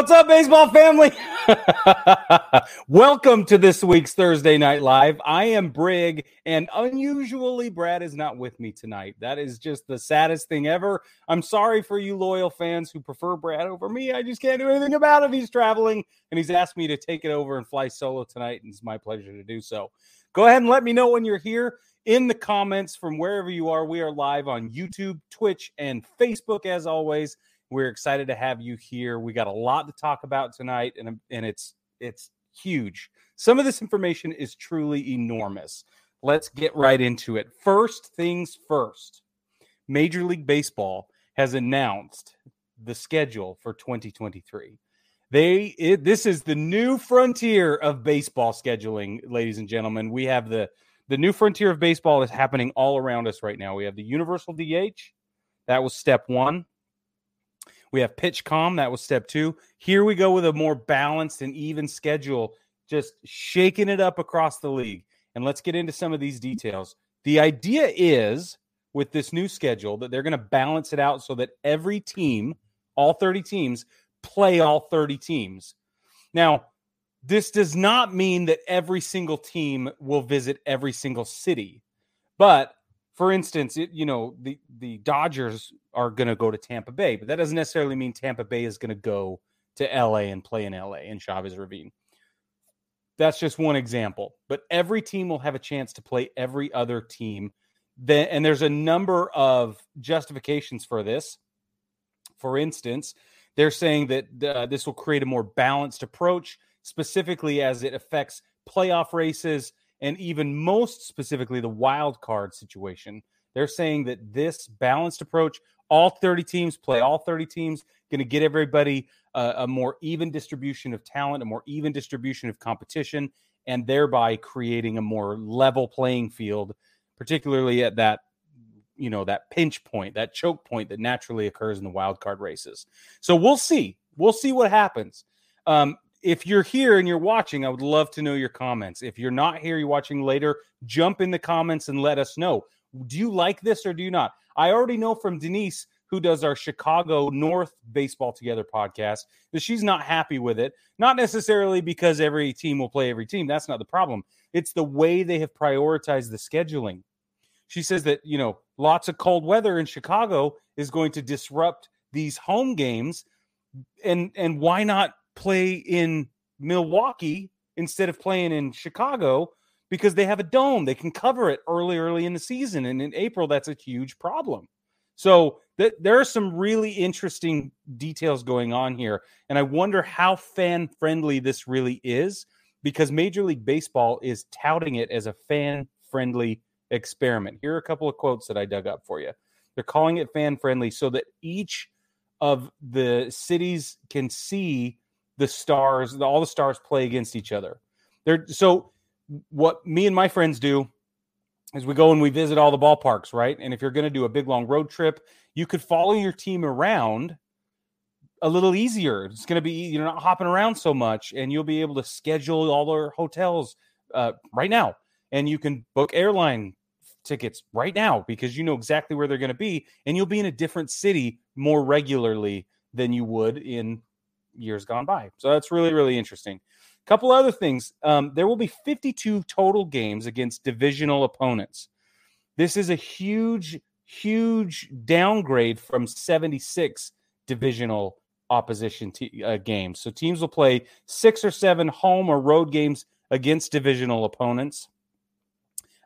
What's up, baseball family? Welcome to this week's Thursday Night Live. I am Brig, and unusually, Brad is not with me tonight. That is just the saddest thing ever. I'm sorry for you loyal fans who prefer Brad over me. I just can't do anything about it. He's traveling, and he's asked me to take it over and fly solo tonight, and it's my pleasure to do so. Go ahead and let me know when you're here in the comments from wherever you are. We are live on YouTube, Twitch, and Facebook as always. We're excited to have you here. We got a lot to talk about tonight, and and it's it's huge. Some of this information is truly enormous. Let's get right into it. First things first. Major League Baseball has announced the schedule for 2023. They it, this is the new frontier of baseball scheduling, ladies and gentlemen. We have the the new frontier of baseball is happening all around us right now. We have the universal DH. That was step 1. We have PitchCom. That was step two. Here we go with a more balanced and even schedule, just shaking it up across the league. And let's get into some of these details. The idea is with this new schedule that they're going to balance it out so that every team, all 30 teams, play all 30 teams. Now, this does not mean that every single team will visit every single city, but for instance, it, you know, the the Dodgers are going to go to Tampa Bay, but that doesn't necessarily mean Tampa Bay is going to go to LA and play in LA in Chavez Ravine. That's just one example, but every team will have a chance to play every other team. Then, and there's a number of justifications for this. For instance, they're saying that uh, this will create a more balanced approach, specifically as it affects playoff races and even most specifically the wild card situation. They're saying that this balanced approach, all 30 teams play all 30 teams, going to get everybody uh, a more even distribution of talent, a more even distribution of competition, and thereby creating a more level playing field, particularly at that you know that pinch point, that choke point that naturally occurs in the wild card races. So we'll see. We'll see what happens. Um, if you're here and you're watching, I would love to know your comments. If you're not here, you're watching later, jump in the comments and let us know. Do you like this or do you not? I already know from Denise, who does our Chicago North Baseball Together podcast, that she's not happy with it. Not necessarily because every team will play every team. That's not the problem. It's the way they have prioritized the scheduling. She says that, you know, lots of cold weather in Chicago is going to disrupt these home games. And and why not play in Milwaukee instead of playing in Chicago because they have a dome. They can cover it early, early in the season. And in April, that's a huge problem. So th- there are some really interesting details going on here. And I wonder how fan friendly this really is because Major League Baseball is touting it as a fan friendly experiment. Here are a couple of quotes that I dug up for you. They're calling it fan friendly so that each of the cities can see the stars, all the stars play against each other. They're so what me and my friends do is we go and we visit all the ballparks, right? And if you're going to do a big long road trip, you could follow your team around a little easier. It's going to be you're not hopping around so much, and you'll be able to schedule all their hotels uh, right now, and you can book airline tickets right now because you know exactly where they're going to be, and you'll be in a different city more regularly than you would in years gone by. So that's really, really interesting. A couple other things. Um, there will be 52 total games against divisional opponents. This is a huge, huge downgrade from 76 divisional opposition uh, games. So teams will play six or seven home or road games against divisional opponents.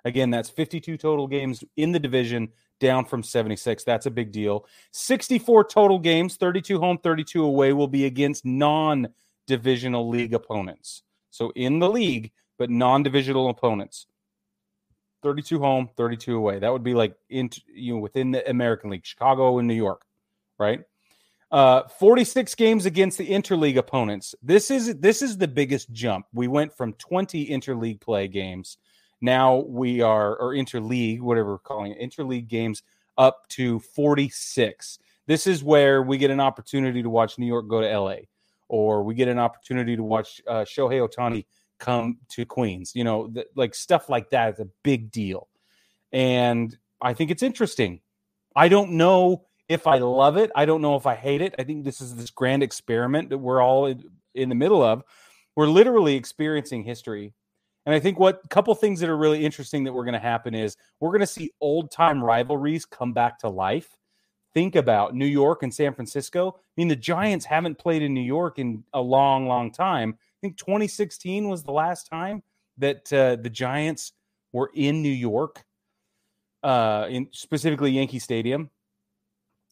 Again, that's 52 total games in the division down from 76. That's a big deal. 64 total games, 32 home, 32 away, will be against non divisional league opponents. So in the league, but non divisional opponents. 32 home, 32 away. That would be like in you know within the American League, Chicago and New York, right? Uh, 46 games against the interleague opponents. This is this is the biggest jump. We went from 20 interleague play games now we are, or interleague, whatever we're calling it, interleague games up to 46. This is where we get an opportunity to watch New York go to LA, or we get an opportunity to watch uh, Shohei Ohtani come to Queens. You know, th- like stuff like that is a big deal. And I think it's interesting. I don't know if I love it. I don't know if I hate it. I think this is this grand experiment that we're all in, in the middle of. We're literally experiencing history. And I think what a couple things that are really interesting that we're going to happen is we're going to see old time rivalries come back to life. Think about New York and San Francisco. I mean, the Giants haven't played in New York in a long, long time. I think 2016 was the last time that uh, the Giants were in New York, uh, in specifically Yankee Stadium.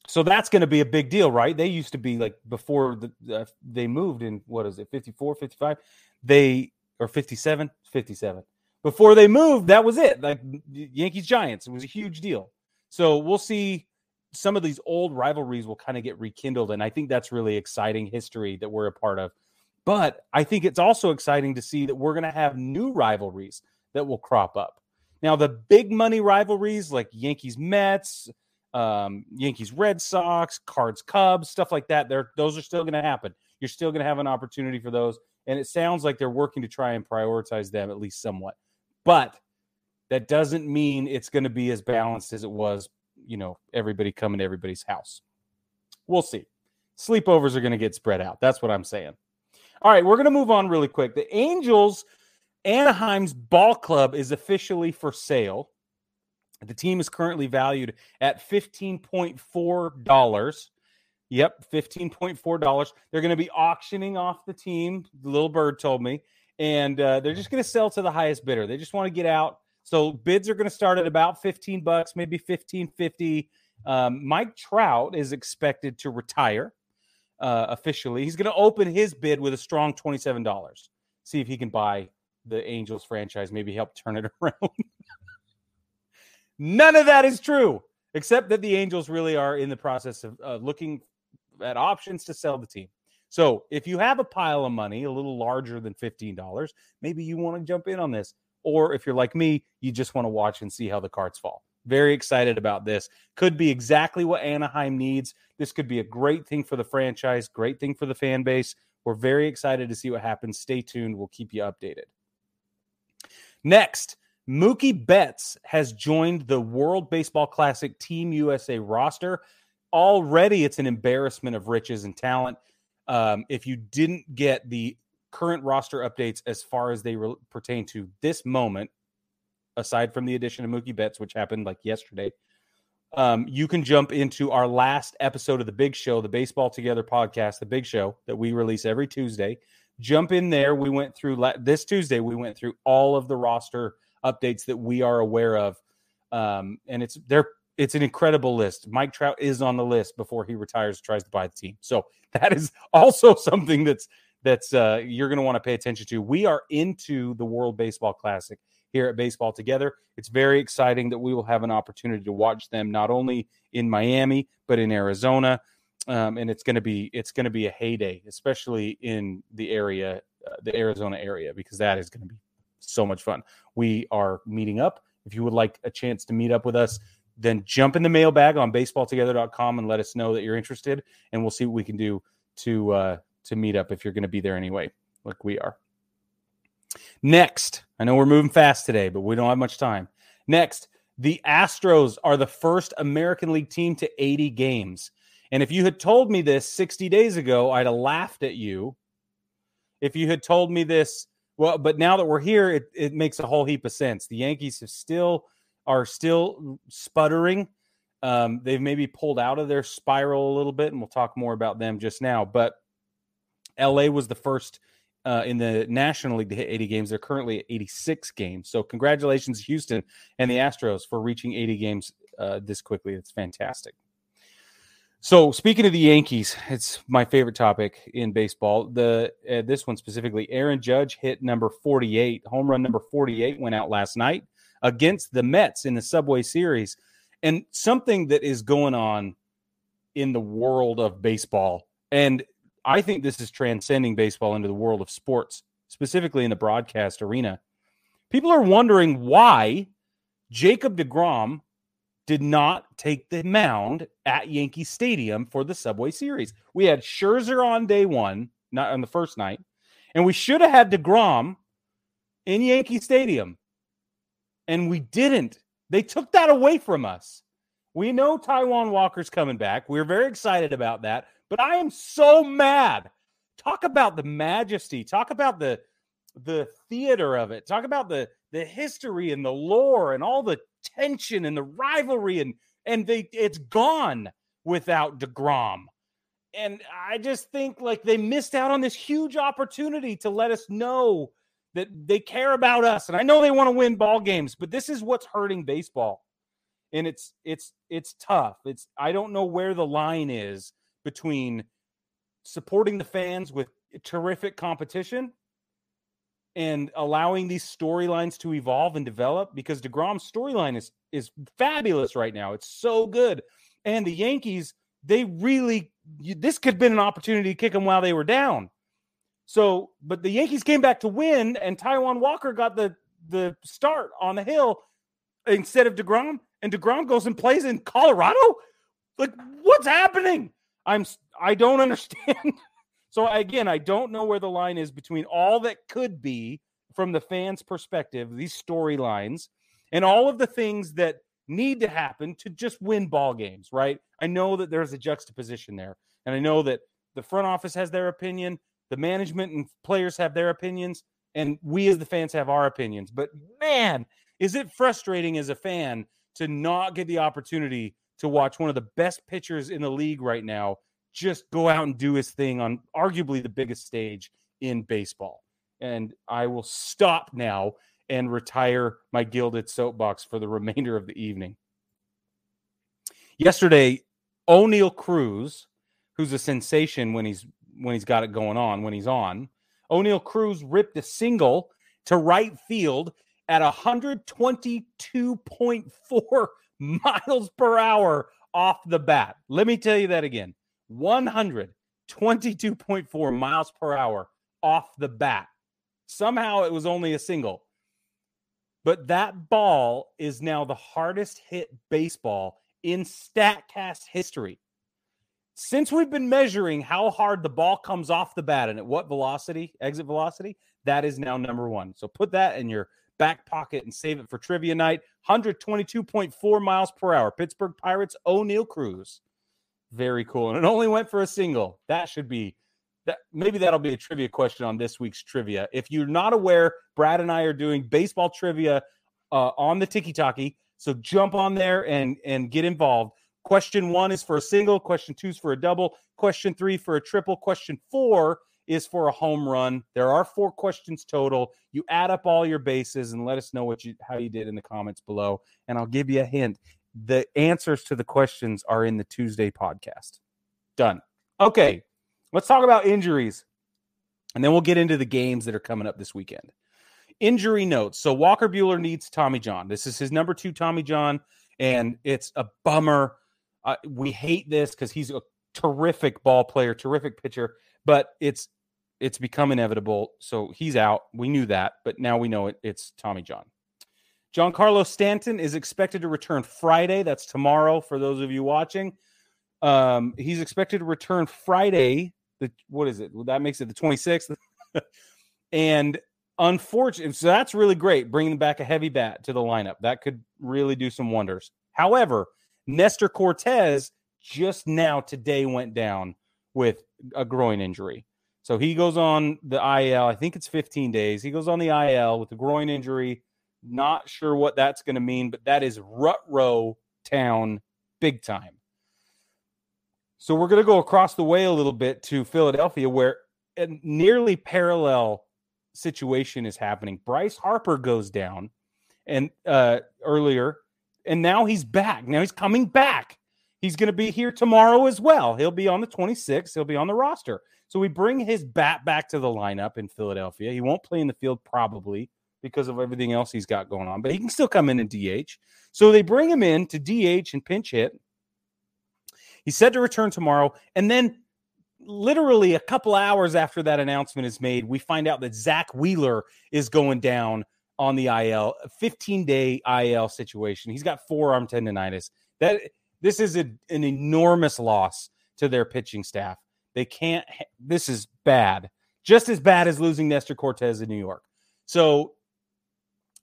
So that's going to be a big deal, right? They used to be like before the, uh, they moved in what is it, 54, 55? They or 57, 57. Before they moved, that was it. Like Yankees Giants, it was a huge deal. So we'll see some of these old rivalries will kind of get rekindled and I think that's really exciting history that we're a part of. But I think it's also exciting to see that we're going to have new rivalries that will crop up. Now, the big money rivalries like Yankees Mets, um, Yankees Red Sox, Cards Cubs, stuff like that, they're, those are still going to happen. You're still going to have an opportunity for those. And it sounds like they're working to try and prioritize them at least somewhat. But that doesn't mean it's going to be as balanced as it was, you know, everybody coming to everybody's house. We'll see. Sleepovers are going to get spread out. That's what I'm saying. All right, we're going to move on really quick. The Angels, Anaheim's ball club is officially for sale. The team is currently valued at $15.4. Yep, $15.4. They're going to be auctioning off the team, the little bird told me, and uh, they're just going to sell to the highest bidder. They just want to get out. So bids are going to start at about 15 bucks, maybe 1550. Um, Mike Trout is expected to retire uh, officially. He's going to open his bid with a strong $27. See if he can buy the Angels franchise, maybe help turn it around. None of that is true, except that the Angels really are in the process of uh, looking at options to sell the team. So if you have a pile of money, a little larger than $15, maybe you want to jump in on this. Or if you're like me, you just want to watch and see how the cards fall. Very excited about this. Could be exactly what Anaheim needs. This could be a great thing for the franchise, great thing for the fan base. We're very excited to see what happens. Stay tuned. We'll keep you updated. Next, Mookie Betts has joined the World Baseball Classic Team USA roster already it's an embarrassment of riches and talent. Um, if you didn't get the current roster updates as far as they re- pertain to this moment, aside from the addition of Mookie Betts, which happened like yesterday, um, you can jump into our last episode of the Big Show, the Baseball Together podcast, the Big Show that we release every Tuesday. Jump in there. We went through la- this Tuesday. We went through all of the roster updates that we are aware of, um, and it's they're it's an incredible list. Mike Trout is on the list before he retires, tries to buy the team. So that is also something that's that's uh, you're going to want to pay attention to. We are into the World Baseball Classic here at Baseball Together. It's very exciting that we will have an opportunity to watch them not only in Miami but in Arizona, um, and it's going to be it's going to be a heyday, especially in the area, uh, the Arizona area, because that is going to be so much fun. We are meeting up. If you would like a chance to meet up with us, then jump in the mailbag on baseballtogether.com and let us know that you're interested and we'll see what we can do to uh to meet up if you're going to be there anyway like we are. Next i know we're moving fast today but we don't have much time. Next the astros are the first american league team to 80 games. And if you had told me this 60 days ago i'd have laughed at you. If you had told me this well but now that we're here it, it makes a whole heap of sense. The yankees have still are still sputtering. Um, they've maybe pulled out of their spiral a little bit, and we'll talk more about them just now. But LA was the first uh, in the National League to hit 80 games. They're currently at 86 games. So, congratulations, Houston and the Astros, for reaching 80 games uh, this quickly. It's fantastic. So, speaking of the Yankees, it's my favorite topic in baseball. The uh, this one specifically, Aaron Judge hit number 48, home run number 48 went out last night against the Mets in the Subway Series. And something that is going on in the world of baseball, and I think this is transcending baseball into the world of sports, specifically in the broadcast arena. People are wondering why Jacob DeGrom did not take the mound at Yankee Stadium for the Subway Series. We had Scherzer on day one, not on the first night, and we should have had DeGrom in Yankee Stadium and we didn't. They took that away from us. We know Taijuan Walker's coming back. We're very excited about that. But I am so mad. Talk about the majesty. Talk about the the theater of it. Talk about the the history and the lore and all the tension and the rivalry and and they it's gone without DeGrom. And I just think like they missed out on this huge opportunity to let us know that they care about us. And I know they want to win ball games, but this is what's hurting baseball. And it's it's it's tough. It's I don't know where the line is between supporting the fans with terrific competition and allowing these storylines to evolve and develop because DeGrom's storyline is is fabulous right now. It's so good. And the Yankees, they really this could have been an opportunity to kick them while they were down. So, but the Yankees came back to win, and Taijuan Walker got the the start on the hill instead of DeGrom, and DeGrom goes and plays in Colorado. Like, what's happening? I'm I don't understand. So again, I don't know where the line is between all that could be from the fans' perspective, these storylines, and all of the things that need to happen to just win ball games, right? I know that there's a juxtaposition there. And I know that the front office has their opinion, the management and players have their opinions, and we as the fans have our opinions. But man, is it frustrating as a fan to not get the opportunity to watch one of the best pitchers in the league right now just go out and do his thing on arguably the biggest stage in baseball. And I will stop now and retire my gilded soapbox for the remainder of the evening. Yesterday, Oneil Cruz, who's a sensation when he's when he's got it going on, when he's on, Oneil Cruz ripped a single to right field at 122.4 miles per hour off the bat. Let me tell you that again. 122.4 miles per hour off the bat. Somehow it was only a single. But that ball is now the hardest hit baseball in StatCast history. Since we've been measuring how hard the ball comes off the bat and at what velocity, exit velocity, that is now number one. So put that in your back pocket and save it for trivia night. 122.4 miles per hour. Pittsburgh Pirates, Oneil Cruz. Very cool. And it only went for a single. That should be that maybe that'll be a trivia question on this week's trivia. If you're not aware, Brad and I are doing baseball trivia uh, on the Tiki Talkie. So jump on there and and get involved. Question one is for a single. Question two is for a double. Question three for a triple. Question four is for a home run. There are four questions total. You add up all your bases and let us know what you how you did in the comments below. And I'll give you a hint the answers to the questions are in the Tuesday podcast. Done. Okay, let's talk about injuries. And then we'll get into the games that are coming up this weekend. Injury notes. So Walker Buehler needs Tommy John. This is his number two Tommy John, and it's a bummer. Uh, we hate this because he's a terrific ball player, terrific pitcher, but it's it's become inevitable. So he's out. We knew that, but now we know it, it's Tommy John. Giancarlo Stanton is expected to return Friday. That's tomorrow for those of you watching. Um, he's expected to return Friday. The what is it? Well, that makes it the 26th. and unfortunately, so that's really great, bringing back a heavy bat to the lineup. That could really do some wonders. However, Nestor Cortes just now today went down with a groin injury. So he goes on the IL. I think it's 15 days. He goes on the IL with a groin injury. Not sure what that's going to mean, but that is rut row town big time. So we're going to go across the way a little bit to Philadelphia, where a nearly parallel situation is happening. Bryce Harper goes down, and uh, earlier, and now he's back. Now he's coming back. He's going to be here tomorrow as well. He'll be on the 26th. He'll be on the roster. So we bring his bat back to the lineup in Philadelphia. He won't play in the field probably because of everything else he's got going on, but he can still come in and DH. So they bring him in to DH and pinch hit. He's said to return tomorrow. And then, literally, a couple hours after that announcement is made, we find out that Zack Wheeler is going down on the IL, a 15 day IL situation. He's got forearm tendonitis. That this is a, an enormous loss to their pitching staff. They can't. This is bad, just as bad as losing Nestor Cortes in New York. So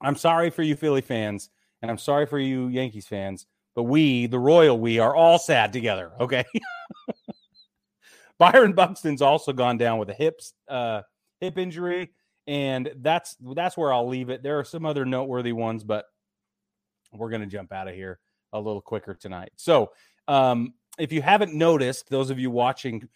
I'm sorry for you Philly fans, and I'm sorry for you Yankees fans, but we, the royal we, are all sad together. Okay. Byron Buxton's also gone down with a hips uh, hip injury, and that's that's where I'll leave it. There are some other noteworthy ones, but we're going to jump out of here a little quicker tonight. So, um, if you haven't noticed, those of you watching,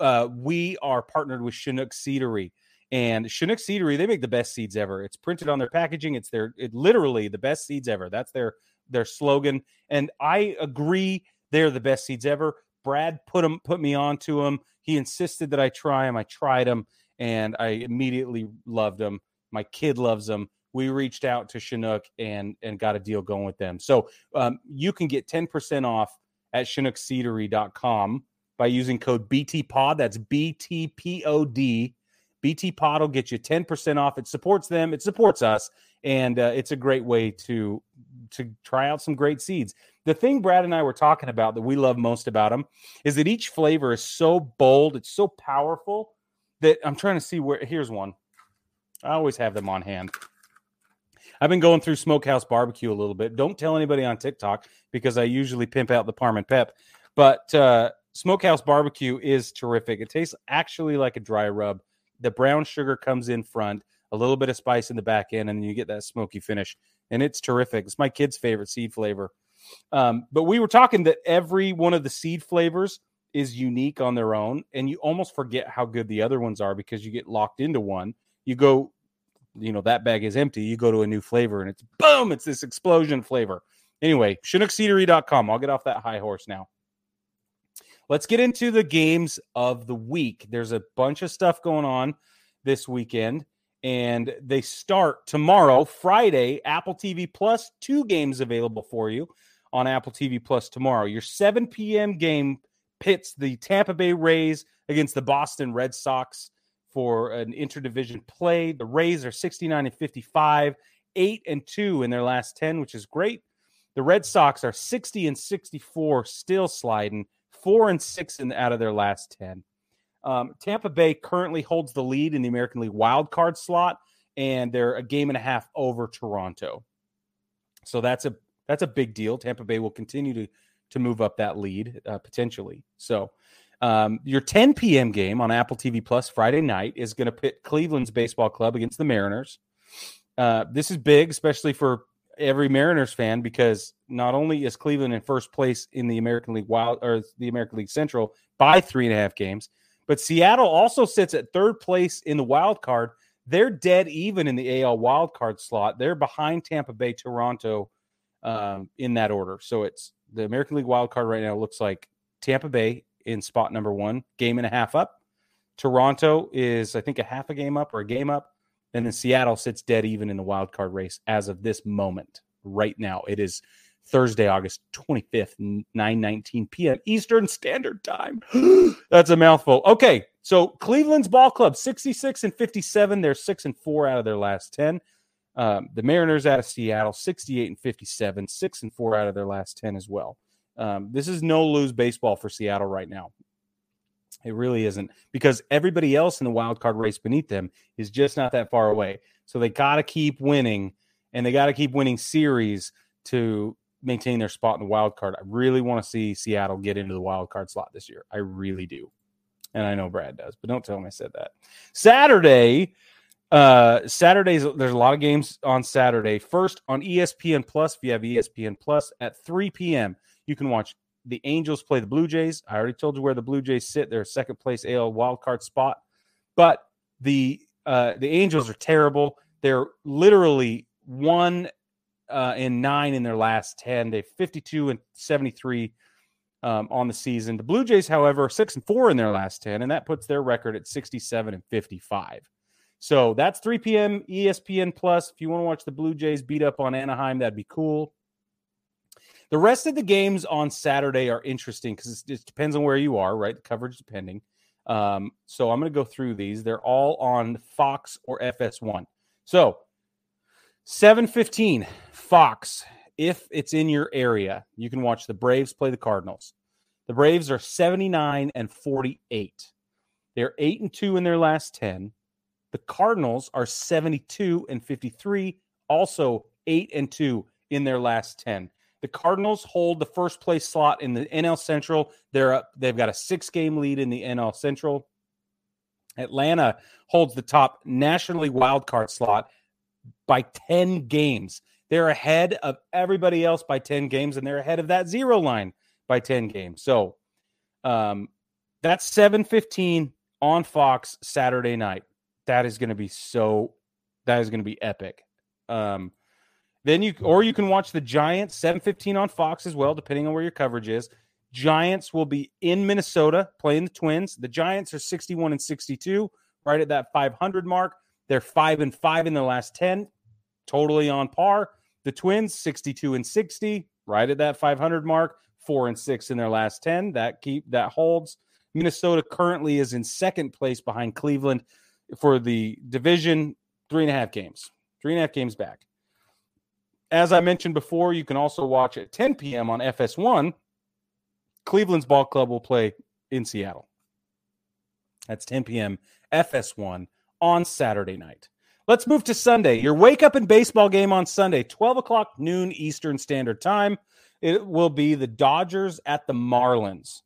uh, we are partnered with Chinook Seedery. And Chinook Seedery, they make the best seeds ever. It's printed on their packaging. It's their it literally the best seeds ever. That's their their slogan. And I agree they're the best seeds ever. Brad put them put me on to them. He insisted that I try them. I tried them and I immediately loved them. My kid loves them. We reached out to Chinook and and got a deal going with them. So um, you can get 10% off at chinookseedery.com by using code BTPOD. That's BTPOD. BT Pod will get you 10% off. It supports them, it supports us, and uh, it's a great way to to try out some great seeds. The thing Brad and I were talking about that we love most about them is that each flavor is so bold, it's so powerful that I'm trying to see where here's one. I always have them on hand. I've been going through Smokehouse Barbecue a little bit. Don't tell anybody on TikTok because I usually pimp out the Parm and Pep. But uh, Smokehouse Barbecue is terrific. It tastes actually like a dry rub. The brown sugar comes in front, a little bit of spice in the back end, and you get that smoky finish. And it's terrific. It's my kid's favorite seed flavor. Um, but we were talking that every one of the seed flavors is unique on their own, and you almost forget how good the other ones are because you get locked into one. You go you know that bag is empty you go to a new flavor and it's boom it's this explosion flavor. Anyway chinookseedery.com i'll get off that high horse now. Let's get into the games of the week. There's a bunch of stuff going on this weekend and they start tomorrow friday apple tv plus two games available for you on apple tv plus tomorrow. Your 7 p.m game pits the tampa bay rays against the boston red sox for an interdivision play. The Rays are 69 and 55, 8 and 2 in their last 10, which is great. The Red Sox are 60 and 64, still sliding, 4 and 6 in, out of their last 10. Um, Tampa Bay currently holds the lead in the American League wild card slot, and they're a game and a half over Toronto. So that's a that's a big deal. Tampa Bay will continue to to move up that lead uh, potentially. So um, your 10 p.m. game on Apple TV Plus Friday night is going to pit Cleveland's baseball club against the Mariners. Uh, this is big, especially for every Mariners fan, because not only is Cleveland in first place in the American League Wild or the American League Central by three and a half games, but Seattle also sits at third place in the wild card. They're dead even in the AL wild card slot. They're behind Tampa Bay, Toronto, um, in that order. So it's the American League wild card right now looks like Tampa Bay in spot number one, game and a half up. Toronto is, I think, a half a game up or a game up. And then Seattle sits dead even in the wild card race as of this moment. Right now, it is Thursday, August 25th, 9 19 p.m. Eastern Standard Time. That's a mouthful. Okay, so Cleveland's ball club, 66 and 57. They're 6 and 4 out of their last 10. Um, the Mariners out of Seattle, 68 and 57, 6 and 4 out of their last 10 as well. Um, this is no lose baseball for Seattle right now. It really isn't because everybody else in the wild card race beneath them is just not that far away. So they got to keep winning and they got to keep winning series to maintain their spot in the wild card. I really want to see Seattle get into the wild card slot this year. I really do. And I know Brad does, but don't tell him I said that. Saturday, uh Saturdays there's a lot of games on Saturday. First on ESPN Plus, if you have ESPN Plus at 3 p.m. You can watch the Angels play the Blue Jays. I already told you where the Blue Jays sit. They're second place AL wildcard spot. But the uh, the Angels are terrible. They're literally one uh, in nine in their last ten. They've 52 and 73 um, on the season. The Blue Jays, however, six and four in their last 10, and that puts their record at 67 and 55. So that's 3 p.m. ESPN Plus. If you want to watch the Blue Jays beat up on Anaheim, that'd be cool. The rest of the games on Saturday are interesting because it depends on where you are, right? The coverage depending. Um, so I'm going to go through these. They're all on Fox or FS1. So 7:15 Fox. If it's in your area, you can watch the Braves play the Cardinals. The Braves are 79 and 48. They're 8 and 2 in their last 10. The Cardinals are 72 and 53, also 8 and 2 in their last 10. The Cardinals hold the first place slot in the NL Central. They're up, they've got a six game lead in the NL Central. Atlanta holds the top nationally wild card slot by 10 games. They're ahead of everybody else by 10 games, and they're ahead of that zero line by 10 games. So um, that's 715 on Fox Saturday night. That is going to be so, that is going to be epic. Um, then you, or you can watch the Giants 715 on Fox as well, depending on where your coverage is. Giants will be in Minnesota playing the Twins. The Giants are 61 and 62, right at that 500 mark. They're 5 and 5 in the last 10, totally on par. The Twins 62 and 60, right at that 500 mark, 4 and 6 in their last 10. That keep that holds. Minnesota currently is in second place behind Cleveland for the division, three and a half games, three and a half games back. As I mentioned before, you can also watch at 10 p.m. on FS1 Cleveland's ball club will play in Seattle. That's 10 p.m. FS1 on Saturday night. Let's move to Sunday. Your wake up and baseball game on Sunday, 12 o'clock noon Eastern Standard Time. It will be the Dodgers at the Marlins.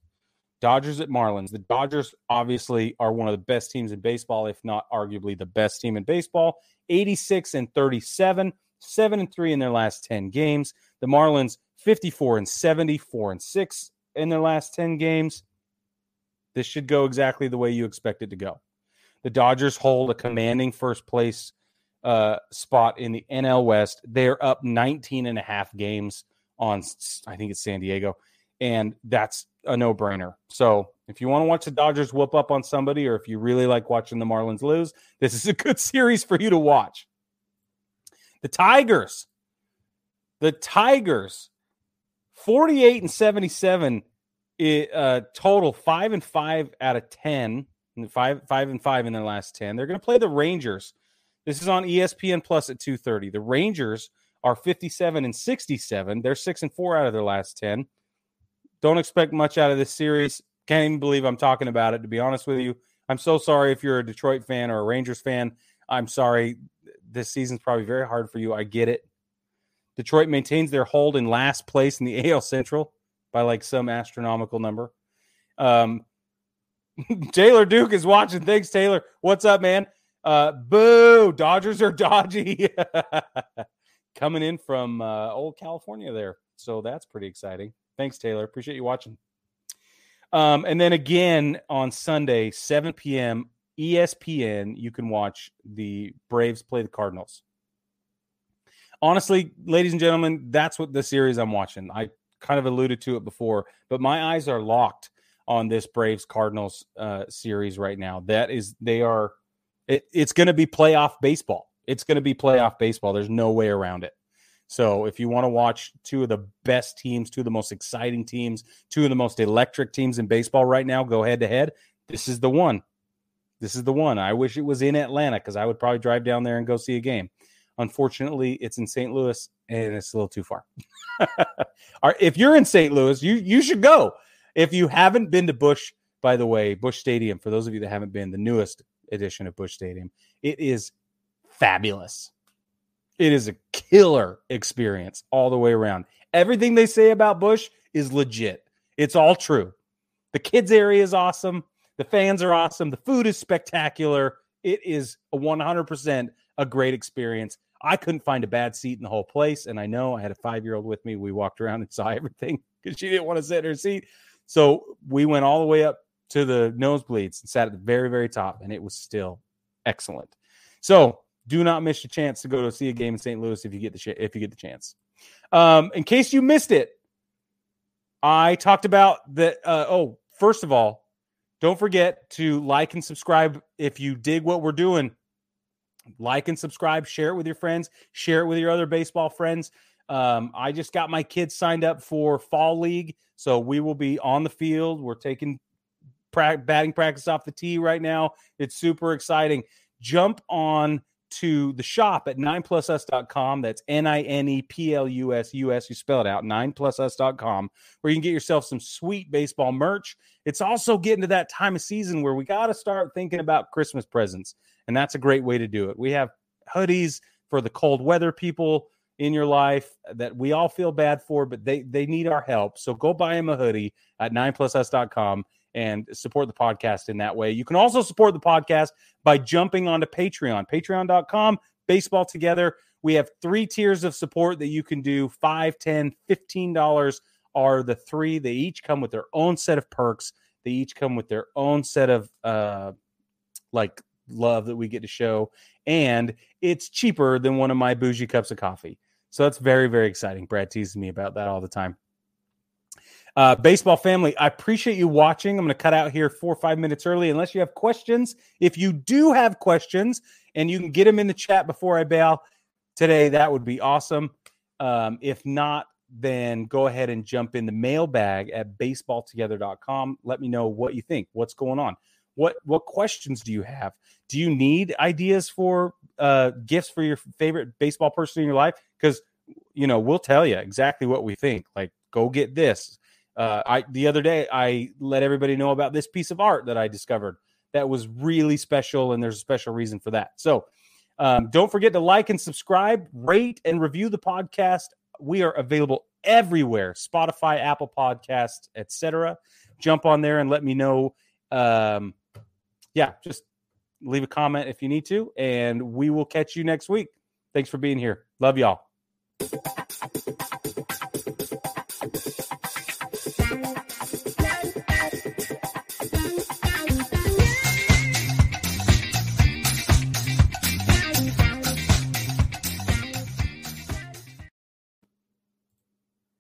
Dodgers at Marlins. The Dodgers obviously are one of the best teams in baseball, if not arguably the best team in baseball. 86 and 37, 7 and 3 in their last 10 games. The Marlins 54 and 74 and 6 in their last 10 games. This should go exactly the way you expect it to go. The Dodgers hold a commanding first place uh, spot in the NL West. They're up 19 and a half games on, I think it's San Diego, and that's a no brainer. So if you want to watch the Dodgers whoop up on somebody, or if you really like watching the Marlins lose, this is a good series for you to watch. The Tigers, the Tigers 48 and 77 uh, total five and five out of 10 five five and five in their last 10 they're going to play the rangers. This is on espn plus at 2.30 the rangers are 57 and 67 they're six and four out of their last 10 don't expect much out of this series can't even believe i'm talking about it to be honest with you i'm so sorry if you're a detroit fan or a rangers fan i'm sorry this season's probably very hard for you i get it Detroit maintains their hold in last place in the AL Central by like some astronomical number. Um, Taylor Duke is watching. Thanks, Taylor. What's up, man? Uh, boo! Dodgers are dodgy. Coming in from uh, old California there, so that's pretty exciting. Thanks, Taylor. Appreciate you watching. Um, and then again on Sunday, 7 p.m. ESPN, you can watch the Braves play the Cardinals honestly, ladies and gentlemen, that's what the series I'm watching. I kind of alluded to it before, but my eyes are locked on this Braves Cardinals uh, series right now. That is, they are. It, it's going to be playoff baseball. It's going to be playoff baseball. There's no way around it. So if you want to watch two of the best teams, two of the most exciting teams, two of the most electric teams in baseball right now, go head to head. This is the one. This is the one. I wish it was in Atlanta because I would probably drive down there and go see a game. Unfortunately, it's in St. Louis and it's a little too far. if you're in St. Louis, you you should go. If you haven't been to Busch, by the way, Busch Stadium, for those of you that haven't been, the newest edition of Busch Stadium, it is fabulous. It is a killer experience all the way around. Everything they say about Busch is legit. It's all true. The kids area is awesome. The fans are awesome. The food is spectacular. It is a 100% a great experience. I couldn't find a bad seat in the whole place. And I know I had a five year old with me. We walked around and saw everything because she didn't want to sit in her seat. So we went all the way up to the nosebleeds and sat at the very, very top. And it was still excellent. So do not miss your chance to go to see a game in St. Louis if you get the sh- if you get the chance. Um, in case you missed it, I talked about that. Uh, oh, first of all, don't forget to like and subscribe if you dig what we're doing like and subscribe, share it with your friends, share it with your other baseball friends. Um, I just got my kids signed up for fall league, so we will be on the field. We're taking pra- batting practice off the tee right now. It's super exciting. Jump on to the shop at 9plusus.com. That's N I N E P L U S U S. You spell it out, 9plusus.com, where you can get yourself some sweet baseball merch. It's also getting to that time of season where we got to start thinking about Christmas presents. And that's a great way to do it. We have hoodies for the cold weather people in your life that we all feel bad for, but they they need our help. So go buy them a hoodie at 9plusus.com and support the podcast in that way. You can also support the podcast by jumping onto Patreon, patreon.com, baseball together. We have three tiers of support that you can do 5 10 $15 are the three. They each come with their own set of perks. They each come with their own set of uh, like love that we get to show. And it's cheaper than one of my bougie cups of coffee. So that's very, very exciting. Brad teases me about that all the time. Uh, baseball family, I appreciate you watching. I'm going to cut out here four or five minutes early unless you have questions. If you do have questions and you can get them in the chat before I bail today, that would be awesome. Um, if not, then go ahead and jump in the mailbag at baseballtogether.com. Let me know what you think. What's going on? What what questions do you have? Do you need ideas for uh, gifts for your favorite baseball person in your life? Because you know we'll tell you exactly what we think. Like, go get this uh, I the other day I let everybody know about this piece of art that I discovered that was really special, and there's a special reason for that. So um, don't forget to like and subscribe, rate and review the podcast. We are available everywhere: Spotify, Apple Podcasts, etc. Jump on there and let me know. Um, yeah, just leave a comment if you need to, and we will catch you next week. Thanks for being here. Love y'all.